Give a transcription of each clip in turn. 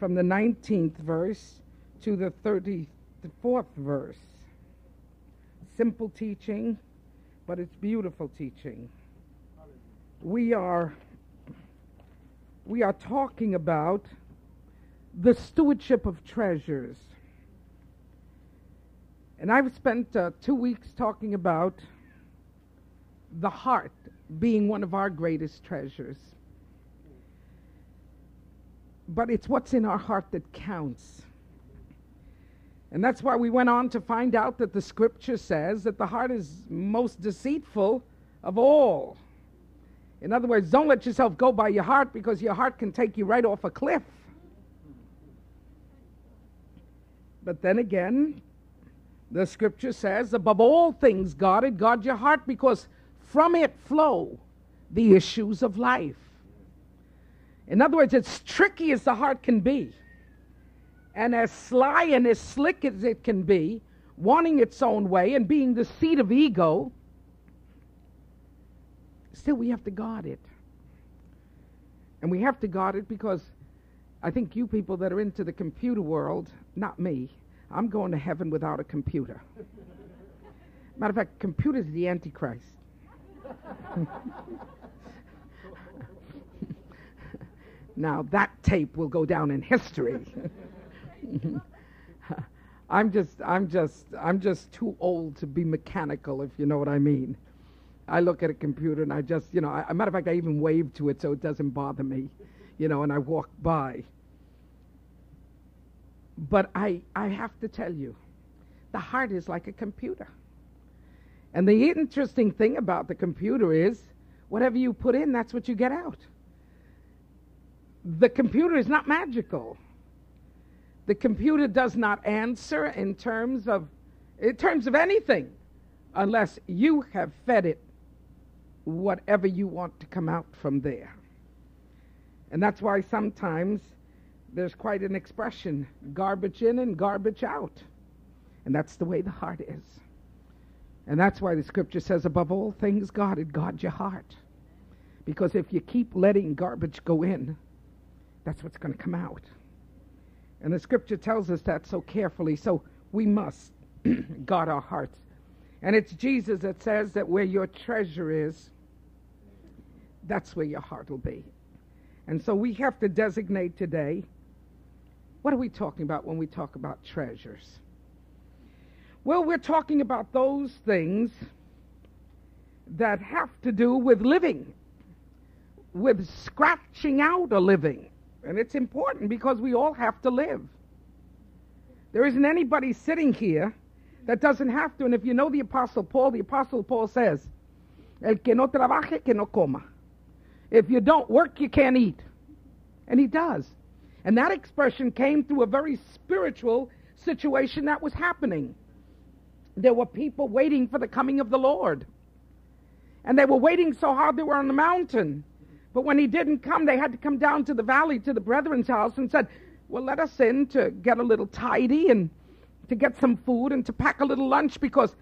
from the 19th verse to the 34th verse. Simple teaching, but it's beautiful teaching. We are we are talking about the stewardship of treasures. And I've spent uh, two weeks talking about the heart being one of our greatest treasures. But it's what's in our heart that counts. And that's why we went on to find out that the scripture says that the heart is most deceitful of all. In other words, don't let yourself go by your heart because your heart can take you right off a cliff. But then again, the scripture says, above all things, guarded, guard your heart because from it flow the issues of life. In other words, it's tricky as the heart can be, and as sly and as slick as it can be, wanting its own way and being the seat of ego, still we have to guard it. And we have to guard it because I think you people that are into the computer world, not me, I'm going to heaven without a computer. Matter of fact, computers the Antichrist. now that tape will go down in history. I'm just I'm just I'm just too old to be mechanical if you know what I mean. I look at a computer and I just, you know, I, a matter of fact, I even wave to it so it doesn't bother me, you know, and I walk by. But I, I have to tell you, the heart is like a computer. And the interesting thing about the computer is whatever you put in, that's what you get out. The computer is not magical. The computer does not answer in terms of in terms of anything unless you have fed it whatever you want to come out from there. And that's why sometimes there's quite an expression garbage in and garbage out. And that's the way the heart is. And that's why the scripture says, above all things, guarded, guard your heart. Because if you keep letting garbage go in, that's what's going to come out. And the scripture tells us that so carefully, so we must guard our hearts. And it's Jesus that says that where your treasure is, that's where your heart will be. And so we have to designate today what are we talking about when we talk about treasures? Well, we're talking about those things that have to do with living, with scratching out a living. And it's important because we all have to live. There isn't anybody sitting here that doesn't have to. And if you know the Apostle Paul, the Apostle Paul says, El que no trabaje, que no coma. If you don't work, you can't eat. And he does. And that expression came through a very spiritual situation that was happening. There were people waiting for the coming of the Lord. And they were waiting so hard they were on the mountain. But when he didn't come, they had to come down to the valley to the brethren's house and said, Well, let us in to get a little tidy and to get some food and to pack a little lunch because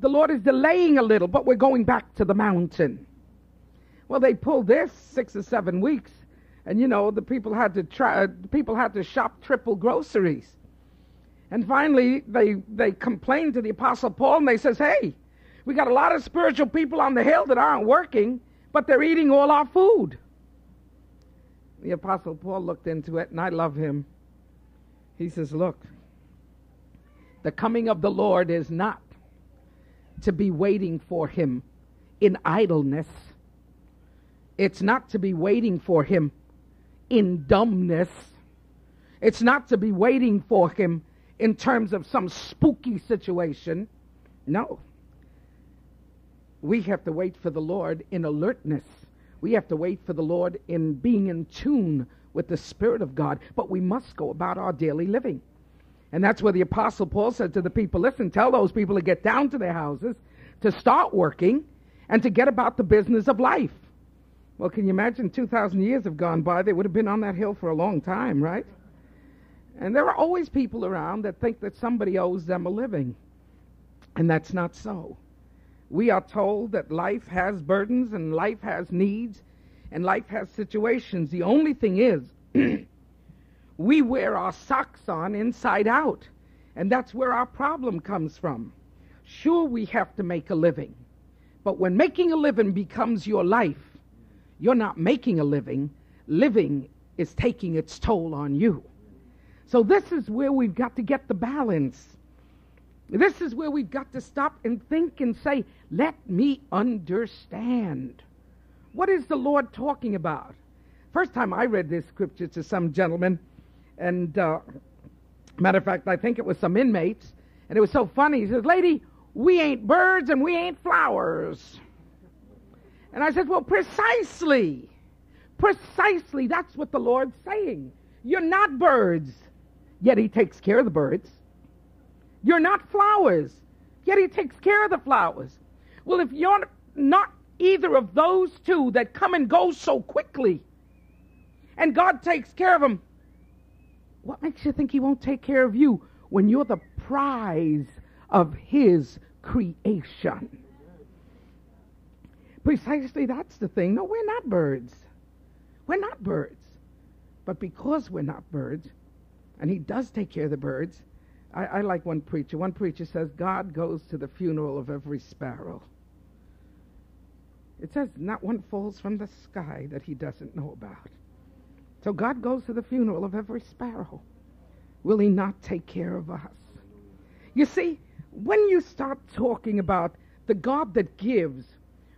the Lord is delaying a little, but we're going back to the mountain. Well, they pulled this six or seven weeks and you know the people had to try uh, people had to shop triple groceries and finally they they complained to the apostle paul and they says hey we got a lot of spiritual people on the hill that aren't working but they're eating all our food the apostle paul looked into it and i love him he says look the coming of the lord is not to be waiting for him in idleness it's not to be waiting for him in dumbness. It's not to be waiting for him in terms of some spooky situation. No. We have to wait for the Lord in alertness. We have to wait for the Lord in being in tune with the Spirit of God. But we must go about our daily living. And that's where the Apostle Paul said to the people listen, tell those people to get down to their houses, to start working, and to get about the business of life. Well, can you imagine 2,000 years have gone by? They would have been on that hill for a long time, right? And there are always people around that think that somebody owes them a living. And that's not so. We are told that life has burdens and life has needs and life has situations. The only thing is, we wear our socks on inside out. And that's where our problem comes from. Sure, we have to make a living. But when making a living becomes your life, you're not making a living. Living is taking its toll on you. So, this is where we've got to get the balance. This is where we've got to stop and think and say, let me understand. What is the Lord talking about? First time I read this scripture to some gentleman, and uh, matter of fact, I think it was some inmates, and it was so funny. He says, Lady, we ain't birds and we ain't flowers. And I said, Well, precisely. Precisely. That's what the Lord's saying. You're not birds, yet He takes care of the birds. You're not flowers, yet He takes care of the flowers. Well, if you're not either of those two that come and go so quickly, and God takes care of them, what makes you think He won't take care of you when you're the prize of His creation? Precisely that's the thing. No, we're not birds. We're not birds. But because we're not birds, and He does take care of the birds, I, I like one preacher. One preacher says, God goes to the funeral of every sparrow. It says, not one falls from the sky that He doesn't know about. So God goes to the funeral of every sparrow. Will He not take care of us? You see, when you start talking about the God that gives,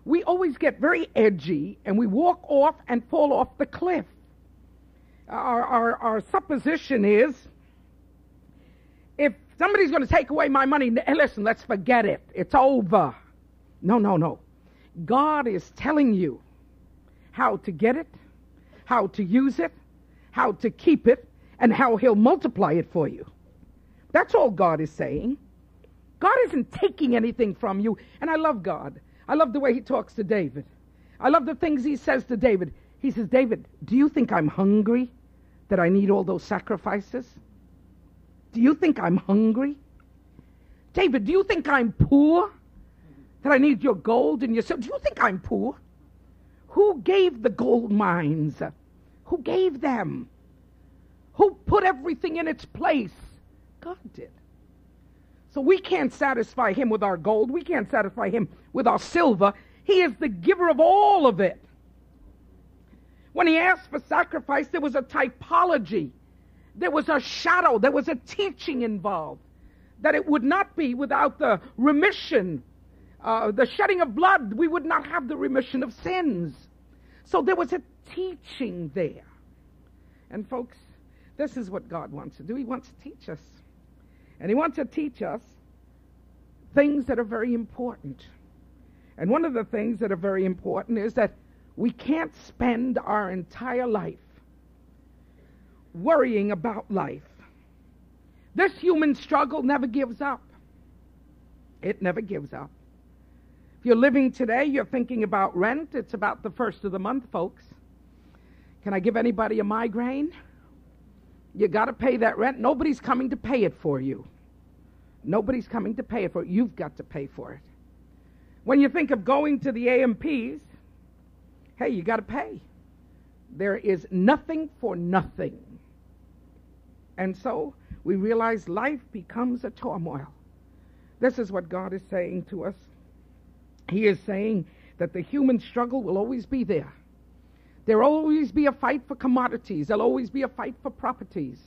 we always get very edgy and we walk off and fall off the cliff. Our, our, our supposition is if somebody's going to take away my money, listen, let's forget it. It's over. No, no, no. God is telling you how to get it, how to use it, how to keep it, and how He'll multiply it for you. That's all God is saying. God isn't taking anything from you. And I love God. I love the way He talks to David. I love the things He says to David. He says, David, do you think I'm hungry that I need all those sacrifices? Do you think I'm hungry? David, do you think I'm poor that I need your gold and your silver? Do you think I'm poor? Who gave the gold mines? Who gave them? Who put everything in its place? God did. So we can't satisfy him with our gold. We can't satisfy him with our silver. He is the giver of all of it. When he asked for sacrifice, there was a typology, there was a shadow, there was a teaching involved. That it would not be without the remission, uh, the shedding of blood, we would not have the remission of sins. So there was a teaching there. And folks, this is what God wants to do. He wants to teach us. And He wants to teach us things that are very important. And one of the things that are very important is that we can't spend our entire life worrying about life. This human struggle never gives up. It never gives up. If you're living today, you're thinking about rent. It's about the first of the month, folks. Can I give anybody a migraine? You got to pay that rent. Nobody's coming to pay it for you. Nobody's coming to pay it for it. You've got to pay for it. When you think of going to the A&Ps, hey, you got to pay. There is nothing for nothing. And so we realize life becomes a turmoil. This is what God is saying to us. He is saying that the human struggle will always be there. There'll always be a fight for commodities. There'll always be a fight for properties.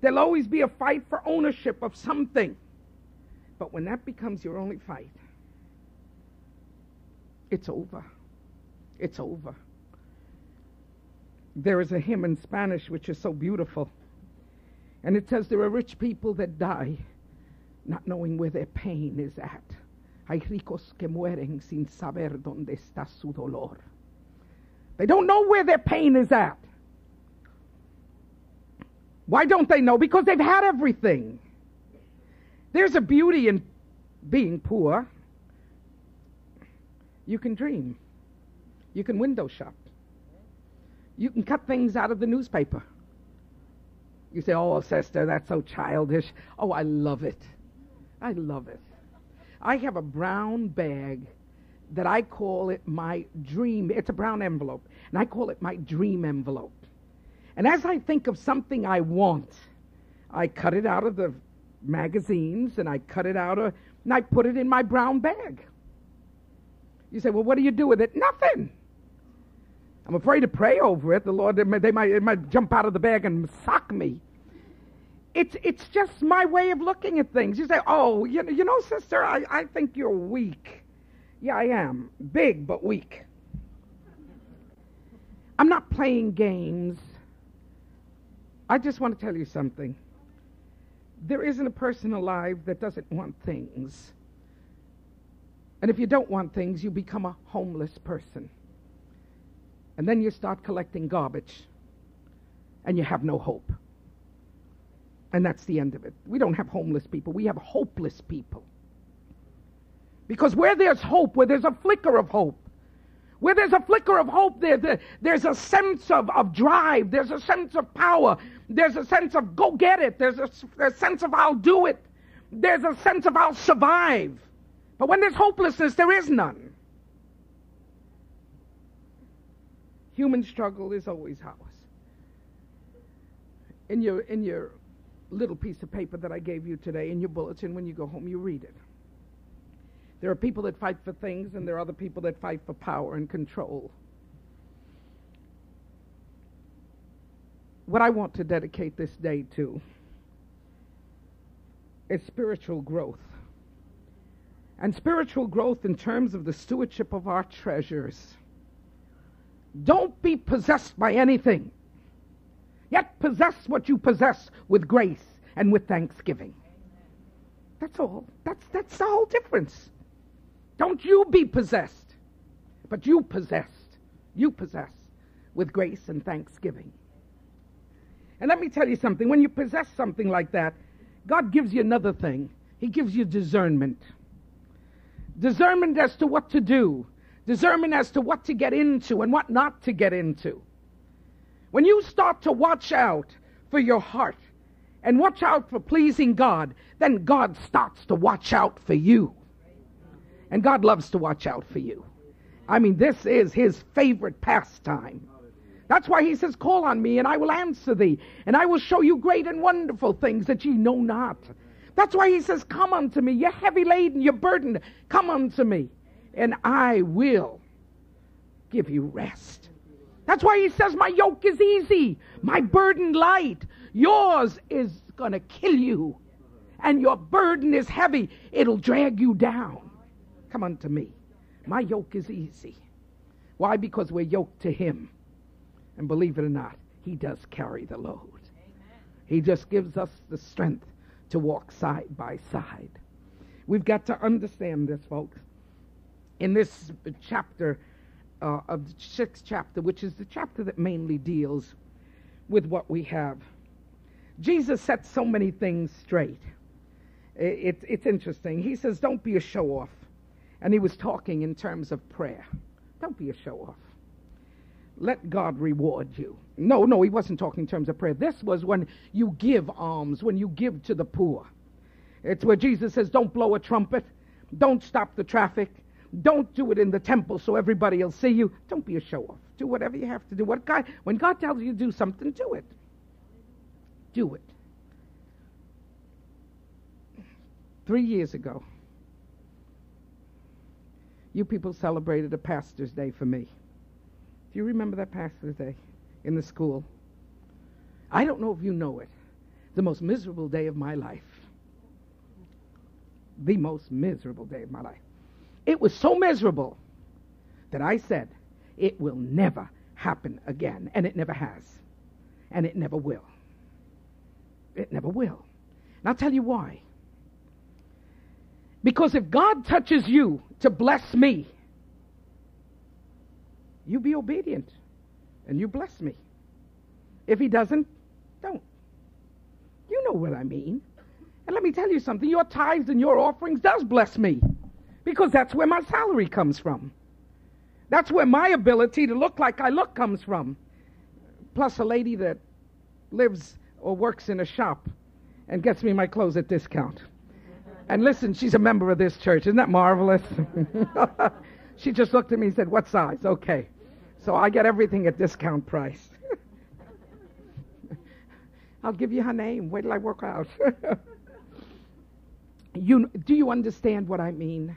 There'll always be a fight for ownership of something. But when that becomes your only fight, it's over. It's over. There is a hymn in Spanish which is so beautiful. And it says there are rich people that die not knowing where their pain is at. Hay ricos que mueren sin saber dónde está su dolor. They don't know where their pain is at. Why don't they know? Because they've had everything. There's a beauty in being poor. You can dream. You can window shop. You can cut things out of the newspaper. You say, oh, sister, that's so childish. Oh, I love it. I love it. I have a brown bag that I call it my dream. It's a brown envelope, and I call it my dream envelope. And as I think of something I want, I cut it out of the magazines and I cut it out of, and I put it in my brown bag. You say, well, what do you do with it? Nothing. I'm afraid to pray over it. The Lord, they might, they might, it might jump out of the bag and sock me. It's, it's just my way of looking at things. You say, oh, you, you know, sister, I, I think you're weak. Yeah, I am. Big, but weak. I'm not playing games. I just want to tell you something. There isn't a person alive that doesn't want things. And if you don't want things, you become a homeless person. And then you start collecting garbage. And you have no hope. And that's the end of it. We don't have homeless people, we have hopeless people. Because where there's hope, where there's a flicker of hope, where there's a flicker of hope, there, there, there's a sense of, of drive, there's a sense of power, there's a sense of go get it, there's a, a sense of I'll do it, there's a sense of I'll survive. But when there's hopelessness, there is none. Human struggle is always ours. In your, in your little piece of paper that I gave you today, in your bulletin, when you go home, you read it. There are people that fight for things, and there are other people that fight for power and control. What I want to dedicate this day to is spiritual growth. And spiritual growth in terms of the stewardship of our treasures. Don't be possessed by anything, yet possess what you possess with grace and with thanksgiving. That's all. That's, that's the whole difference. Don't you be possessed, but you possessed. You possess with grace and thanksgiving. And let me tell you something when you possess something like that, God gives you another thing. He gives you discernment. Discernment as to what to do, discernment as to what to get into and what not to get into. When you start to watch out for your heart and watch out for pleasing God, then God starts to watch out for you. And God loves to watch out for you. I mean, this is his favorite pastime. That's why he says, Call on me, and I will answer thee, and I will show you great and wonderful things that ye know not. That's why he says, Come unto me, you're heavy laden, you're burdened, come unto me, and I will give you rest. That's why he says, My yoke is easy, my burden light. Yours is going to kill you, and your burden is heavy, it'll drag you down. Come unto me. My yoke is easy. Why? Because we're yoked to Him. And believe it or not, He does carry the load. He just gives us the strength to walk side by side. We've got to understand this, folks. In this chapter uh, of the sixth chapter, which is the chapter that mainly deals with what we have, Jesus sets so many things straight. It, it, it's interesting. He says, Don't be a show off. And he was talking in terms of prayer. Don't be a show off. Let God reward you. No, no, he wasn't talking in terms of prayer. This was when you give alms, when you give to the poor. It's where Jesus says, Don't blow a trumpet, don't stop the traffic, don't do it in the temple so everybody will see you. Don't be a show off. Do whatever you have to do. What God, when God tells you to do something, do it. Do it. Three years ago, you people celebrated a pastor's day for me. Do you remember that pastor's day in the school? I don't know if you know it. The most miserable day of my life. The most miserable day of my life. It was so miserable that I said, it will never happen again. And it never has. And it never will. It never will. And I'll tell you why. Because if God touches you to bless me, you be obedient and you bless me. If he doesn't, don't. You know what I mean. And let me tell you something your tithes and your offerings does bless me because that's where my salary comes from. That's where my ability to look like I look comes from. Plus, a lady that lives or works in a shop and gets me my clothes at discount. And listen, she's a member of this church. Isn't that marvelous? she just looked at me and said, What size? Okay. So I get everything at discount price. I'll give you her name. Wait till I work out. you, do you understand what I mean?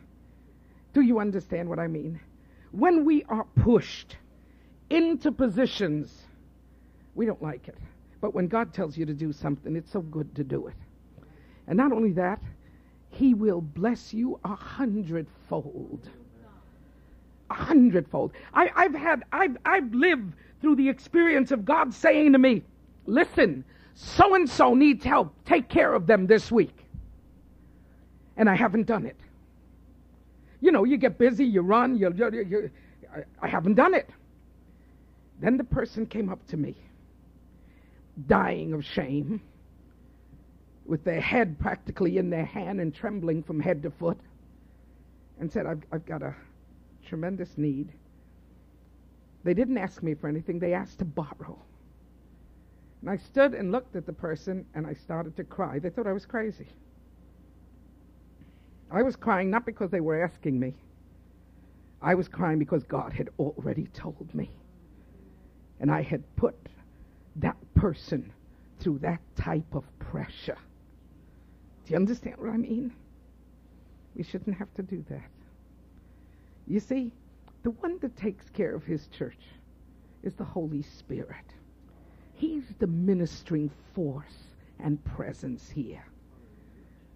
Do you understand what I mean? When we are pushed into positions, we don't like it. But when God tells you to do something, it's so good to do it. And not only that, He will bless you a hundredfold. A hundredfold. I, have had, I've, I've lived through the experience of God saying to me, listen, so and so needs help. Take care of them this week. And I haven't done it. You know, you get busy, you run, you, you, you I, I haven't done it. Then the person came up to me, dying of shame, with their head practically in their hand and trembling from head to foot, and said, I've, I've got a tremendous need. They didn't ask me for anything, they asked to borrow. And I stood and looked at the person and I started to cry. They thought I was crazy. I was crying not because they were asking me, I was crying because God had already told me. And I had put that person through that type of pressure. Do you understand what I mean? We shouldn't have to do that. You see, the one that takes care of his church is the Holy Spirit. He's the ministering force and presence here.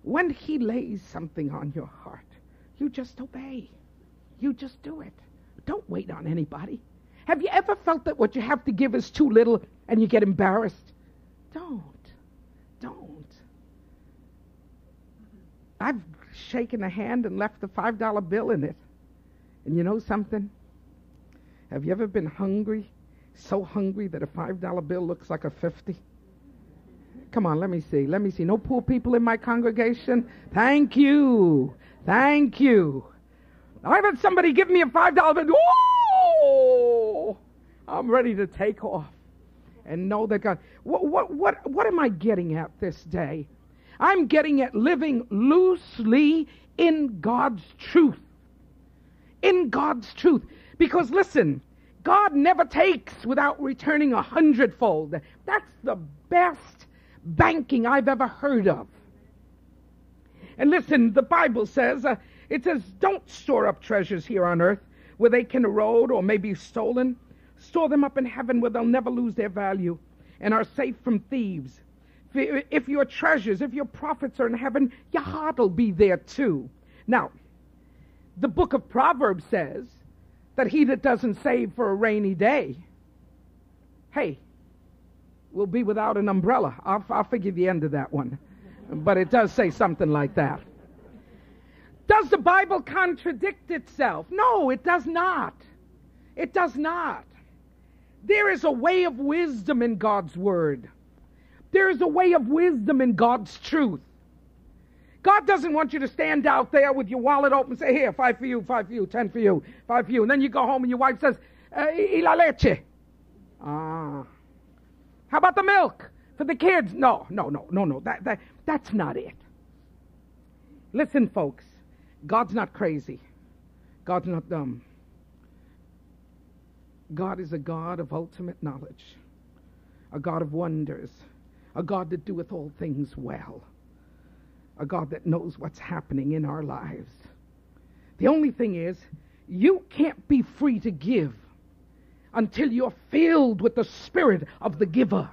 When He lays something on your heart, you just obey. You just do it. Don't wait on anybody. Have you ever felt that what you have to give is too little and you get embarrassed? Don't. Don't. I've shaken a hand and left a $5 bill in it. And you know something? Have you ever been hungry so hungry that a $5 bill looks like a 50? Come on, let me see. Let me see. No poor people in my congregation? Thank you. Thank you. I've had somebody give me a $5 bill. Oh! I'm ready to take off and know that God. What, what, what, what am I getting at this day? I'm getting at living loosely in God's truth. In God's truth. Because listen, God never takes without returning a hundredfold. That's the best banking I've ever heard of. And listen, the Bible says, uh, it says, don't store up treasures here on earth where they can erode or may be stolen. Store them up in heaven where they'll never lose their value and are safe from thieves. If your treasures, if your profits are in heaven, your heart will be there too. Now, the book of Proverbs says that he that doesn't save for a rainy day, hey, will be without an umbrella. I'll, I'll figure the end of that one. But it does say something like that. Does the Bible contradict itself? No, it does not. It does not. There is a way of wisdom in God's Word. There is a way of wisdom in God's truth. God doesn't want you to stand out there with your wallet open and say, Here, five for you, five for you, ten for you, five for you. And then you go home and your wife says, leche. Ah. How about the milk for the kids? No, no, no, no, no. That, that, that's not it. Listen, folks, God's not crazy, God's not dumb. God is a God of ultimate knowledge, a God of wonders, a God that doeth all things well a God that knows what's happening in our lives. The only thing is, you can't be free to give until you're filled with the spirit of the giver.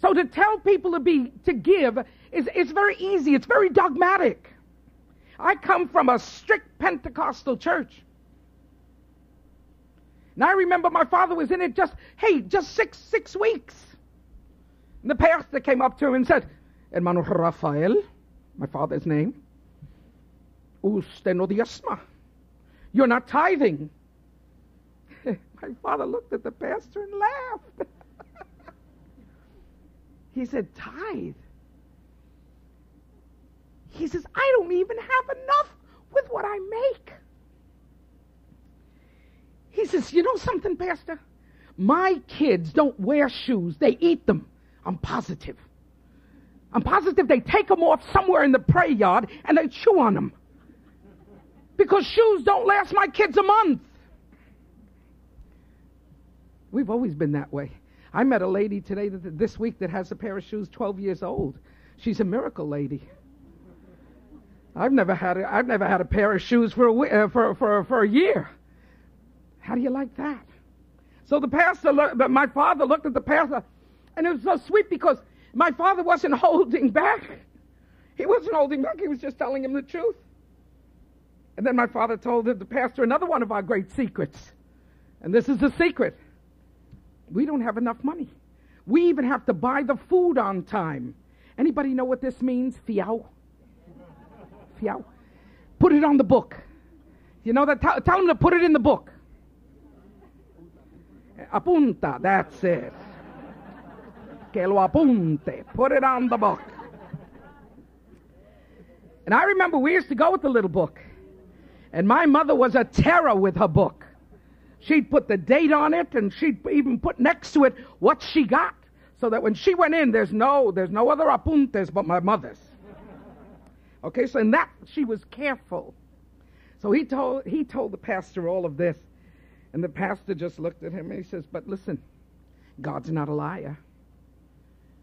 So to tell people to be to give is, is very easy. It's very dogmatic. I come from a strict Pentecostal church. And I remember my father was in it just, hey, just six six weeks. And the pastor came up to him and said, hermano Rafael, my father's name, usted no diezma. You're not tithing. my father looked at the pastor and laughed. he said, Tithe? He says, I don't even have enough with what I make. He says, You know something, Pastor? My kids don't wear shoes, they eat them. I'm positive. I'm positive they take them off somewhere in the prayer yard and they chew on them. Because shoes don't last my kids a month. We've always been that way. I met a lady today that, this week that has a pair of shoes 12 years old. She's a miracle lady. I've never had a, I've never had a pair of shoes for a, uh, for, for, for a year. How do you like that? So the pastor, but my father looked at the pastor, and it was so sweet because my father wasn't holding back. He wasn't holding back. He was just telling him the truth. And then my father told the pastor another one of our great secrets. And this is the secret. We don't have enough money. We even have to buy the food on time. Anybody know what this means? Fiao? Fiao? Put it on the book. You know that? Tell, tell them to put it in the book. Apunta, that's it. Que lo apunte. Put it on the book. And I remember we used to go with the little book. And my mother was a terror with her book. She'd put the date on it and she'd even put next to it what she got. So that when she went in, there's no, there's no other apuntes but my mother's. Okay, so in that she was careful. So he told he told the pastor all of this. And the pastor just looked at him and he says, But listen, God's not a liar.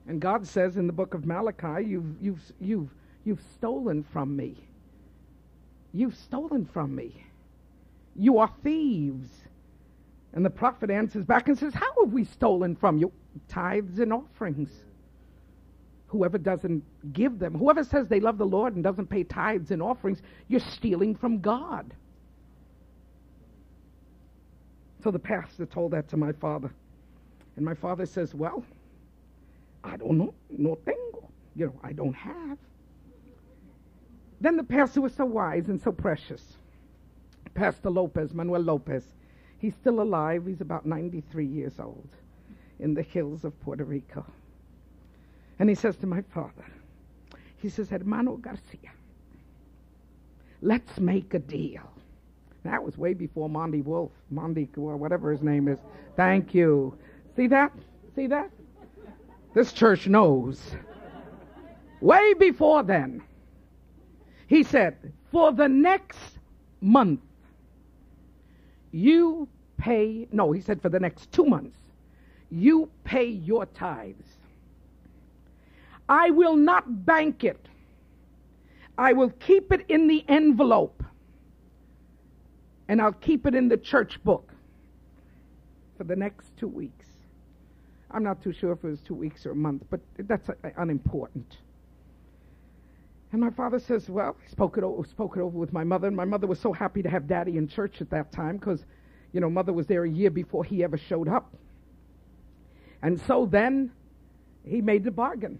And God says in the book of Malachi, you've you've you've you've stolen from me. You've stolen from me. You are thieves. And the prophet answers back and says, How have we stolen from you? Tithes and offerings. Whoever doesn't give them, whoever says they love the Lord and doesn't pay tithes and offerings, you're stealing from God. So the pastor told that to my father. And my father says, Well, I don't know. No tengo. You know, I don't have. Then the pastor was so wise and so precious. Pastor Lopez, Manuel Lopez. He's still alive. He's about 93 years old in the hills of Puerto Rico. And he says to my father, he says, Hermano Garcia, let's make a deal. That was way before Monty Wolf, Monty, or whatever his name is. Thank you. See that? See that? This church knows. Way before then. He said, for the next month, you pay, no, he said for the next two months, you pay your tithes. I will not bank it. I will keep it in the envelope. And I'll keep it in the church book for the next two weeks. I'm not too sure if it was two weeks or a month, but that's uh, unimportant. And my father says, Well, I spoke it, over, spoke it over with my mother, and my mother was so happy to have daddy in church at that time because, you know, mother was there a year before he ever showed up. And so then he made the bargain.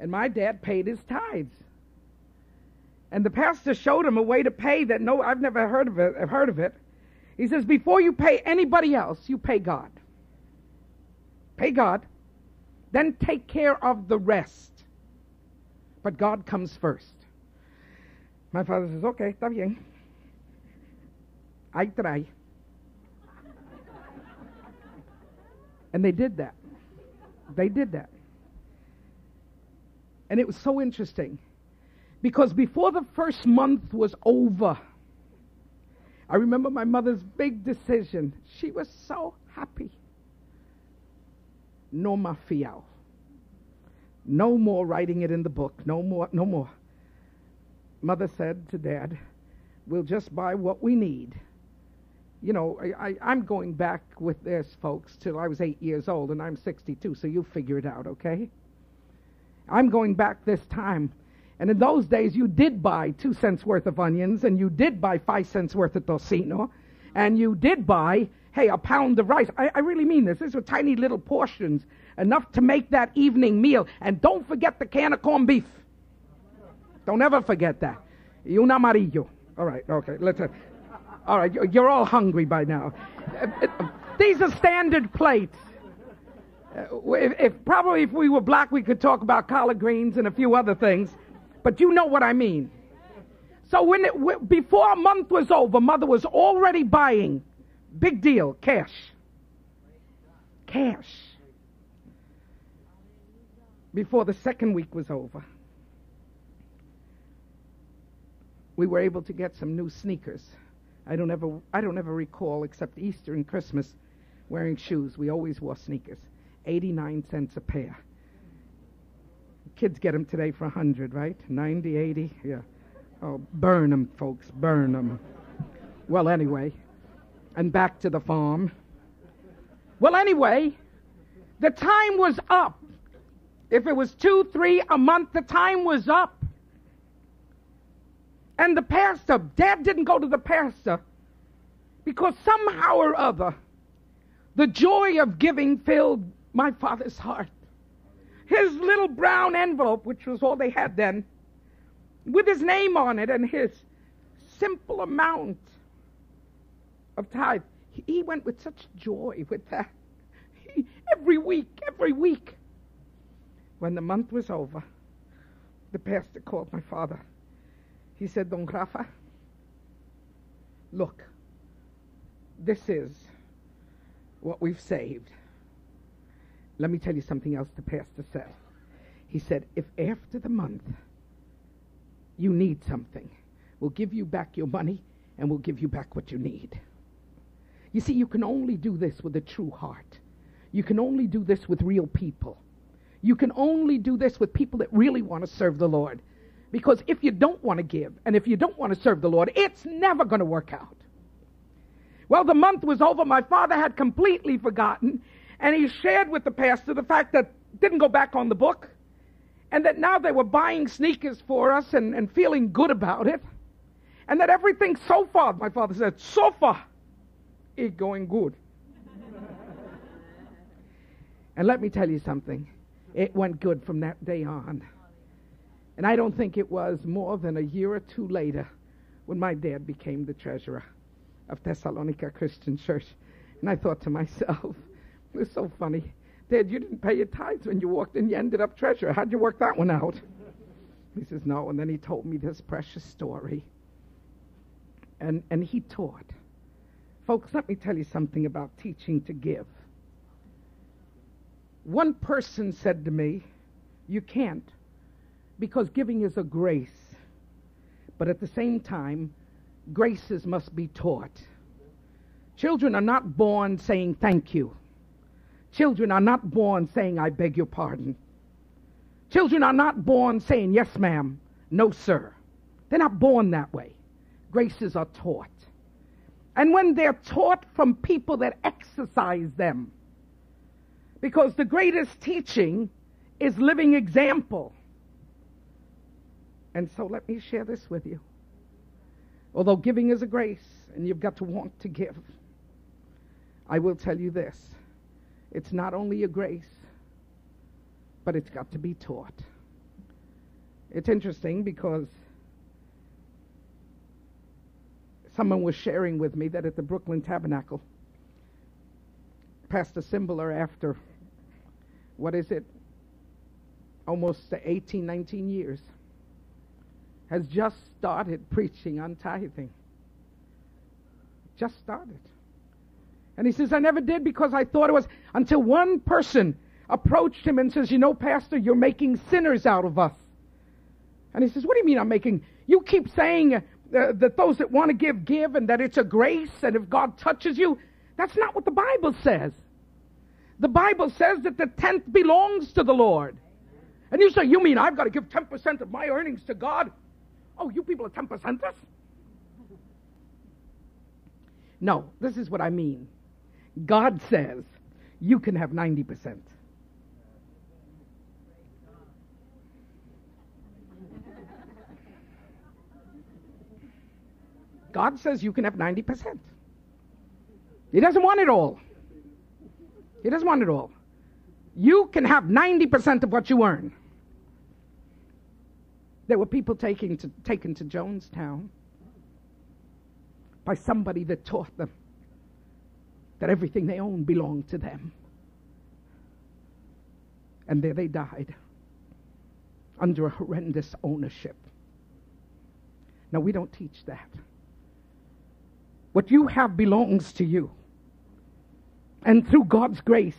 And my dad paid his tithes. And the pastor showed him a way to pay that no, I've never heard of it. I've heard of it. He says, before you pay anybody else, you pay God. Pay God. Then take care of the rest. But God comes first. My father says, okay, está bien. I try. And they did that. They did that. And it was so interesting because before the first month was over, I remember my mother's big decision. She was so happy. No más fiao. No more writing it in the book. No more, no more. Mother said to Dad, We'll just buy what we need. You know, I, I, am going back with this, folks, till I was eight years old, and I'm 62, so you figure it out, okay? I'm going back this time. And in those days, you did buy two cents worth of onions, and you did buy five cents worth of tocino, and you did buy, hey, a pound of rice. I, I really mean this. These were tiny little portions enough to make that evening meal. And don't forget the can of corned beef. Don't ever forget that. Y un amarillo. All right, okay, let's. Uh, all right, you're all hungry by now. Uh, these are standard plates. Uh, if, if, probably if we were black, we could talk about collard greens and a few other things, but you know what I mean. So when it, before a month was over, mother was already buying. Big deal, cash. Cash before the second week was over, we were able to get some new sneakers. I don't ever, I don't ever recall, except Easter and Christmas, wearing shoes. We always wore sneakers. 89 cents a pair. Kids get them today for 100, right? 90, 80, yeah. Oh, burn them, folks, burn them. Well, anyway, and back to the farm. Well, anyway, the time was up. If it was two, three a month, the time was up. And the pastor, dad didn't go to the pastor because somehow or other, the joy of giving filled my father's heart. His little brown envelope, which was all they had then, with his name on it and his simple amount of tithe, he went with such joy with that. He, every week, every week. When the month was over, the pastor called my father. He said, Don Rafa, look, this is what we've saved. Let me tell you something else the pastor said. He said, if after the month you need something, we'll give you back your money and we'll give you back what you need. You see, you can only do this with a true heart. You can only do this with real people. You can only do this with people that really want to serve the Lord. Because if you don't want to give and if you don't want to serve the Lord, it's never going to work out. Well, the month was over. My father had completely forgotten. And he shared with the pastor the fact that didn't go back on the book. And that now they were buying sneakers for us and, and feeling good about it. And that everything so far, my father said, so far, is going good. and let me tell you something. It went good from that day on. And I don't think it was more than a year or two later when my dad became the treasurer of Thessalonica Christian Church. And I thought to myself, it's so funny. Dad, you didn't pay your tithes when you walked in. You ended up treasurer. How'd you work that one out? He says, no. And then he told me this precious story. And, and he taught. Folks, let me tell you something about teaching to give. One person said to me, You can't, because giving is a grace. But at the same time, graces must be taught. Children are not born saying thank you. Children are not born saying, I beg your pardon. Children are not born saying, Yes, ma'am, no, sir. They're not born that way. Graces are taught. And when they're taught from people that exercise them, because the greatest teaching is living example. And so let me share this with you. Although giving is a grace and you've got to want to give, I will tell you this it's not only a grace, but it's got to be taught. It's interesting because someone was sharing with me that at the Brooklyn Tabernacle, Pastor Cymbala, after what is it, almost 18, 19 years, has just started preaching on tithing. Just started. And he says, I never did because I thought it was until one person approached him and says, You know, Pastor, you're making sinners out of us. And he says, What do you mean I'm making? You keep saying uh, that those that want to give, give, and that it's a grace, and if God touches you. That's not what the Bible says. The Bible says that the tenth belongs to the Lord. And you say, You mean I've got to give 10% of my earnings to God? Oh, you people are 10 percenters? No, this is what I mean. God says you can have 90%. God says you can have 90%. He doesn't want it all. He doesn't want it all. You can have 90% of what you earn. There were people taking to, taken to Jonestown by somebody that taught them that everything they owned belonged to them. And there they died under a horrendous ownership. Now, we don't teach that. What you have belongs to you. And through God's grace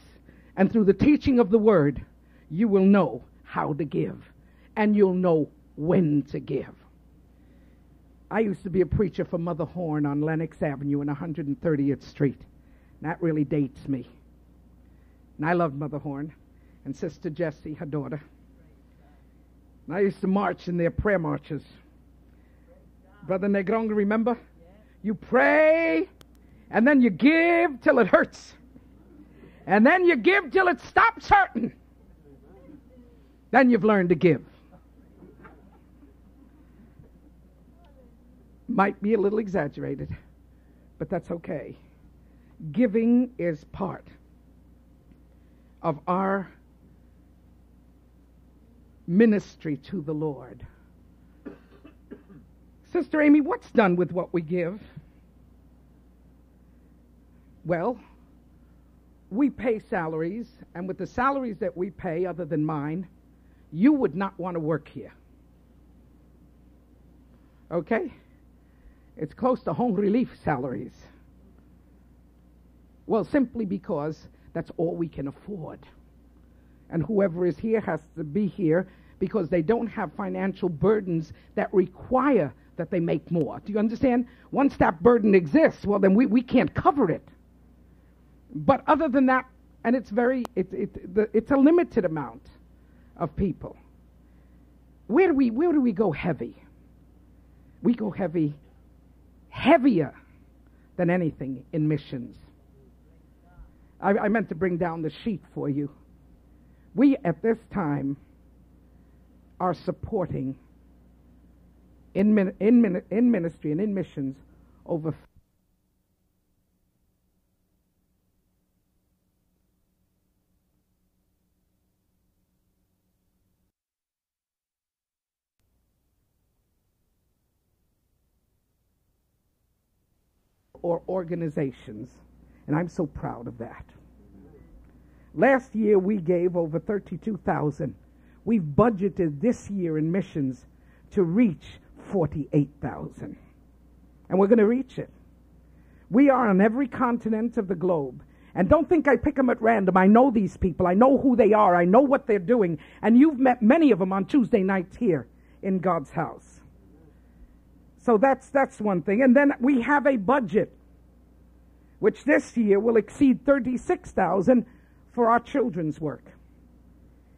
and through the teaching of the word, you will know how to give. And you'll know when to give. I used to be a preacher for Mother Horn on Lenox Avenue and 130th Street. That really dates me. And I loved Mother Horn and Sister Jessie, her daughter. And I used to march in their prayer marches. Brother Negron, remember? You pray, and then you give till it hurts. And then you give till it stops hurting. Then you've learned to give. Might be a little exaggerated, but that's okay. Giving is part of our ministry to the Lord. Sister Amy, what's done with what we give? Well, we pay salaries, and with the salaries that we pay, other than mine, you would not want to work here. Okay? It's close to home relief salaries. Well, simply because that's all we can afford. And whoever is here has to be here because they don't have financial burdens that require that they make more. Do you understand? Once that burden exists, well, then we, we can't cover it. But other than that, and it's very, it, it, the, it's a limited amount of people. Where do we, where do we go heavy? We go heavy, heavier than anything in missions. I, I meant to bring down the sheet for you. We, at this time, are supporting in, in, in ministry and in missions over or organizations. And I'm so proud of that. Last year we gave over 32,000. We've budgeted this year in missions to reach 48,000. And we're going to reach it. We are on every continent of the globe. And don't think I pick them at random. I know these people. I know who they are. I know what they're doing. And you've met many of them on Tuesday nights here in God's house. So that's that's one thing. And then we have a budget which this year will exceed 36,000 for our children's work.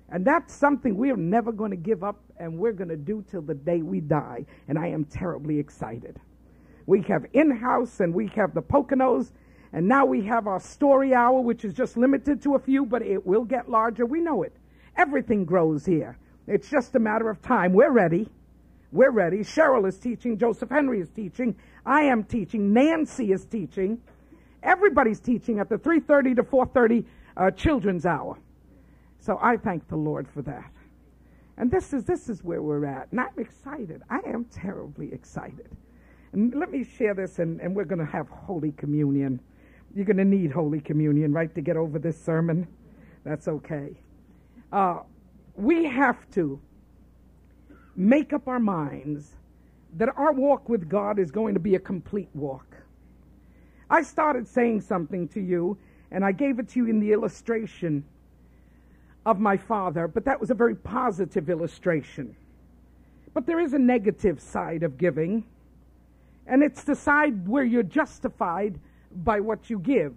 And that's something we're never going to give up and we're going to do till the day we die. And I am terribly excited. We have in house and we have the Poconos. And now we have our story hour, which is just limited to a few, but it will get larger. We know it. Everything grows here. It's just a matter of time. We're ready. We're ready. Cheryl is teaching. Joseph Henry is teaching. I am teaching. Nancy is teaching. Everybody's teaching at the 3:30 to 4:30 uh, children's hour. So I thank the Lord for that. And this is this is where we're at. And I'm excited. I am terribly excited. And let me share this, and, and we're going to have Holy Communion. You're going to need Holy Communion, right, to get over this sermon? That's okay. Uh, we have to make up our minds that our walk with God is going to be a complete walk. I started saying something to you, and I gave it to you in the illustration of my father, but that was a very positive illustration. But there is a negative side of giving, and it's the side where you're justified by what you give.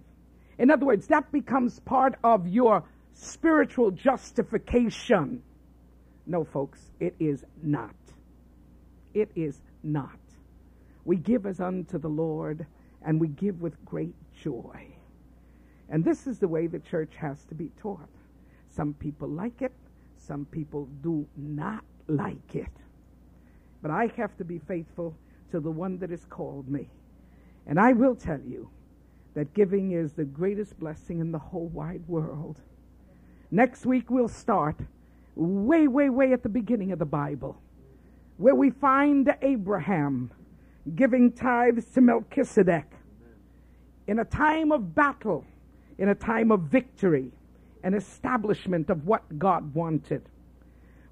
In other words, that becomes part of your spiritual justification. No, folks, it is not. It is not. We give as unto the Lord and we give with great joy. And this is the way the church has to be taught. Some people like it, some people do not like it. But I have to be faithful to the one that has called me. And I will tell you that giving is the greatest blessing in the whole wide world. Next week we'll start way, way, way at the beginning of the Bible, where we find Abraham giving tithes to Melchizedek in a time of battle, in a time of victory, an establishment of what God wanted.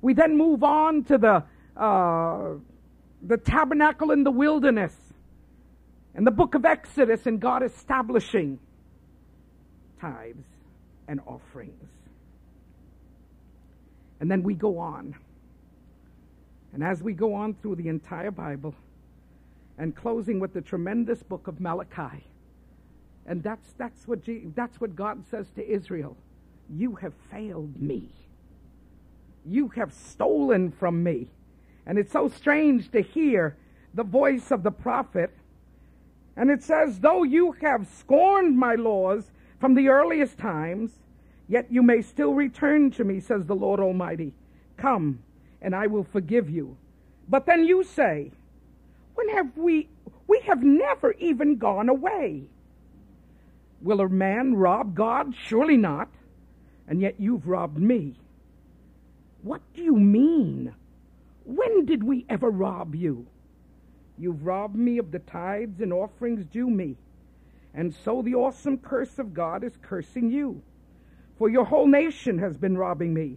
We then move on to the, uh, the tabernacle in the wilderness and the book of Exodus and God establishing tithes and offerings. And then we go on. And as we go on through the entire Bible, and closing with the tremendous book of Malachi. And that's, that's, what, G, that's what God says to Israel. You have failed me. You have stolen from me. And it's so strange to hear the voice of the prophet. And it says, Though you have scorned my laws from the earliest times, yet you may still return to me, says the Lord Almighty. Come, and I will forgive you. But then you say, When have we, we have never even gone away? Will a man rob God? Surely not. And yet you've robbed me. What do you mean? When did we ever rob you? You've robbed me of the tithes and offerings due me. And so the awesome curse of God is cursing you. For your whole nation has been robbing me.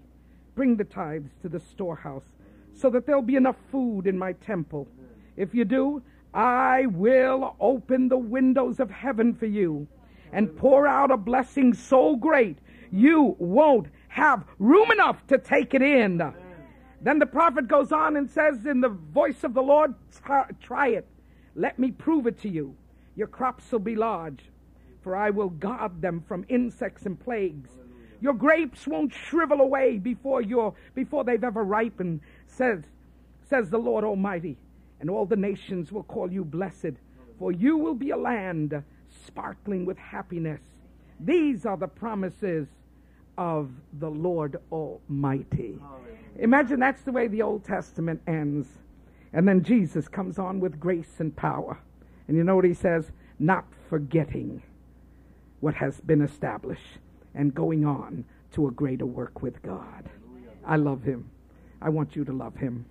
Bring the tithes to the storehouse so that there'll be enough food in my temple. If you do, I will open the windows of heaven for you and pour out a blessing so great you won't have room enough to take it in. Then the prophet goes on and says, in the voice of the Lord, try it. Let me prove it to you. Your crops will be large, for I will guard them from insects and plagues. Your grapes won't shrivel away before your before they've ever ripened, says says the Lord Almighty. And all the nations will call you blessed, for you will be a land sparkling with happiness. These are the promises of the Lord Almighty. Imagine that's the way the Old Testament ends. And then Jesus comes on with grace and power. And you know what he says? Not forgetting what has been established and going on to a greater work with God. I love him. I want you to love him.